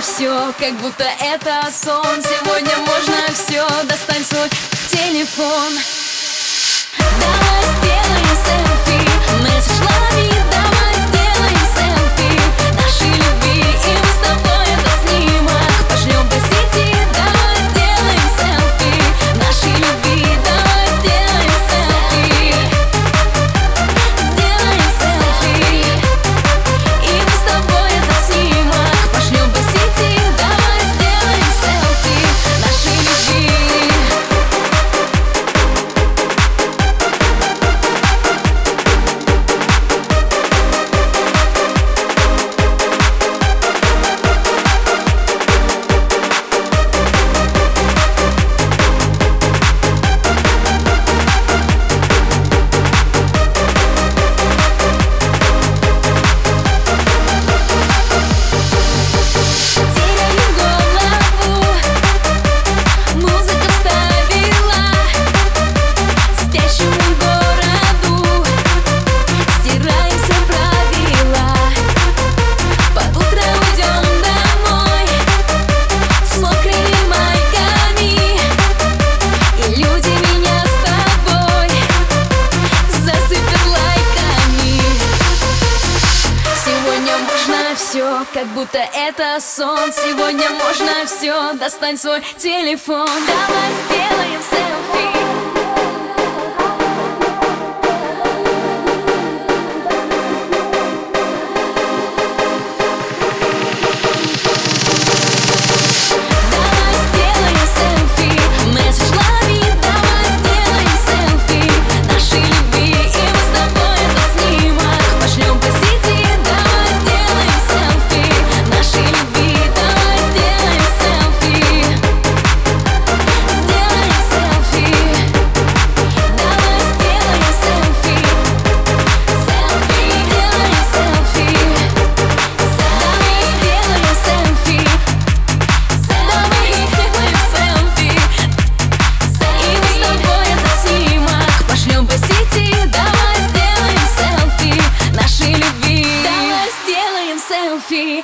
все, как будто это сон. Сегодня можно все, достань свой телефон. Давай как будто это сон. Сегодня можно все, достань свой телефон. Давай сделаем селфи selfie.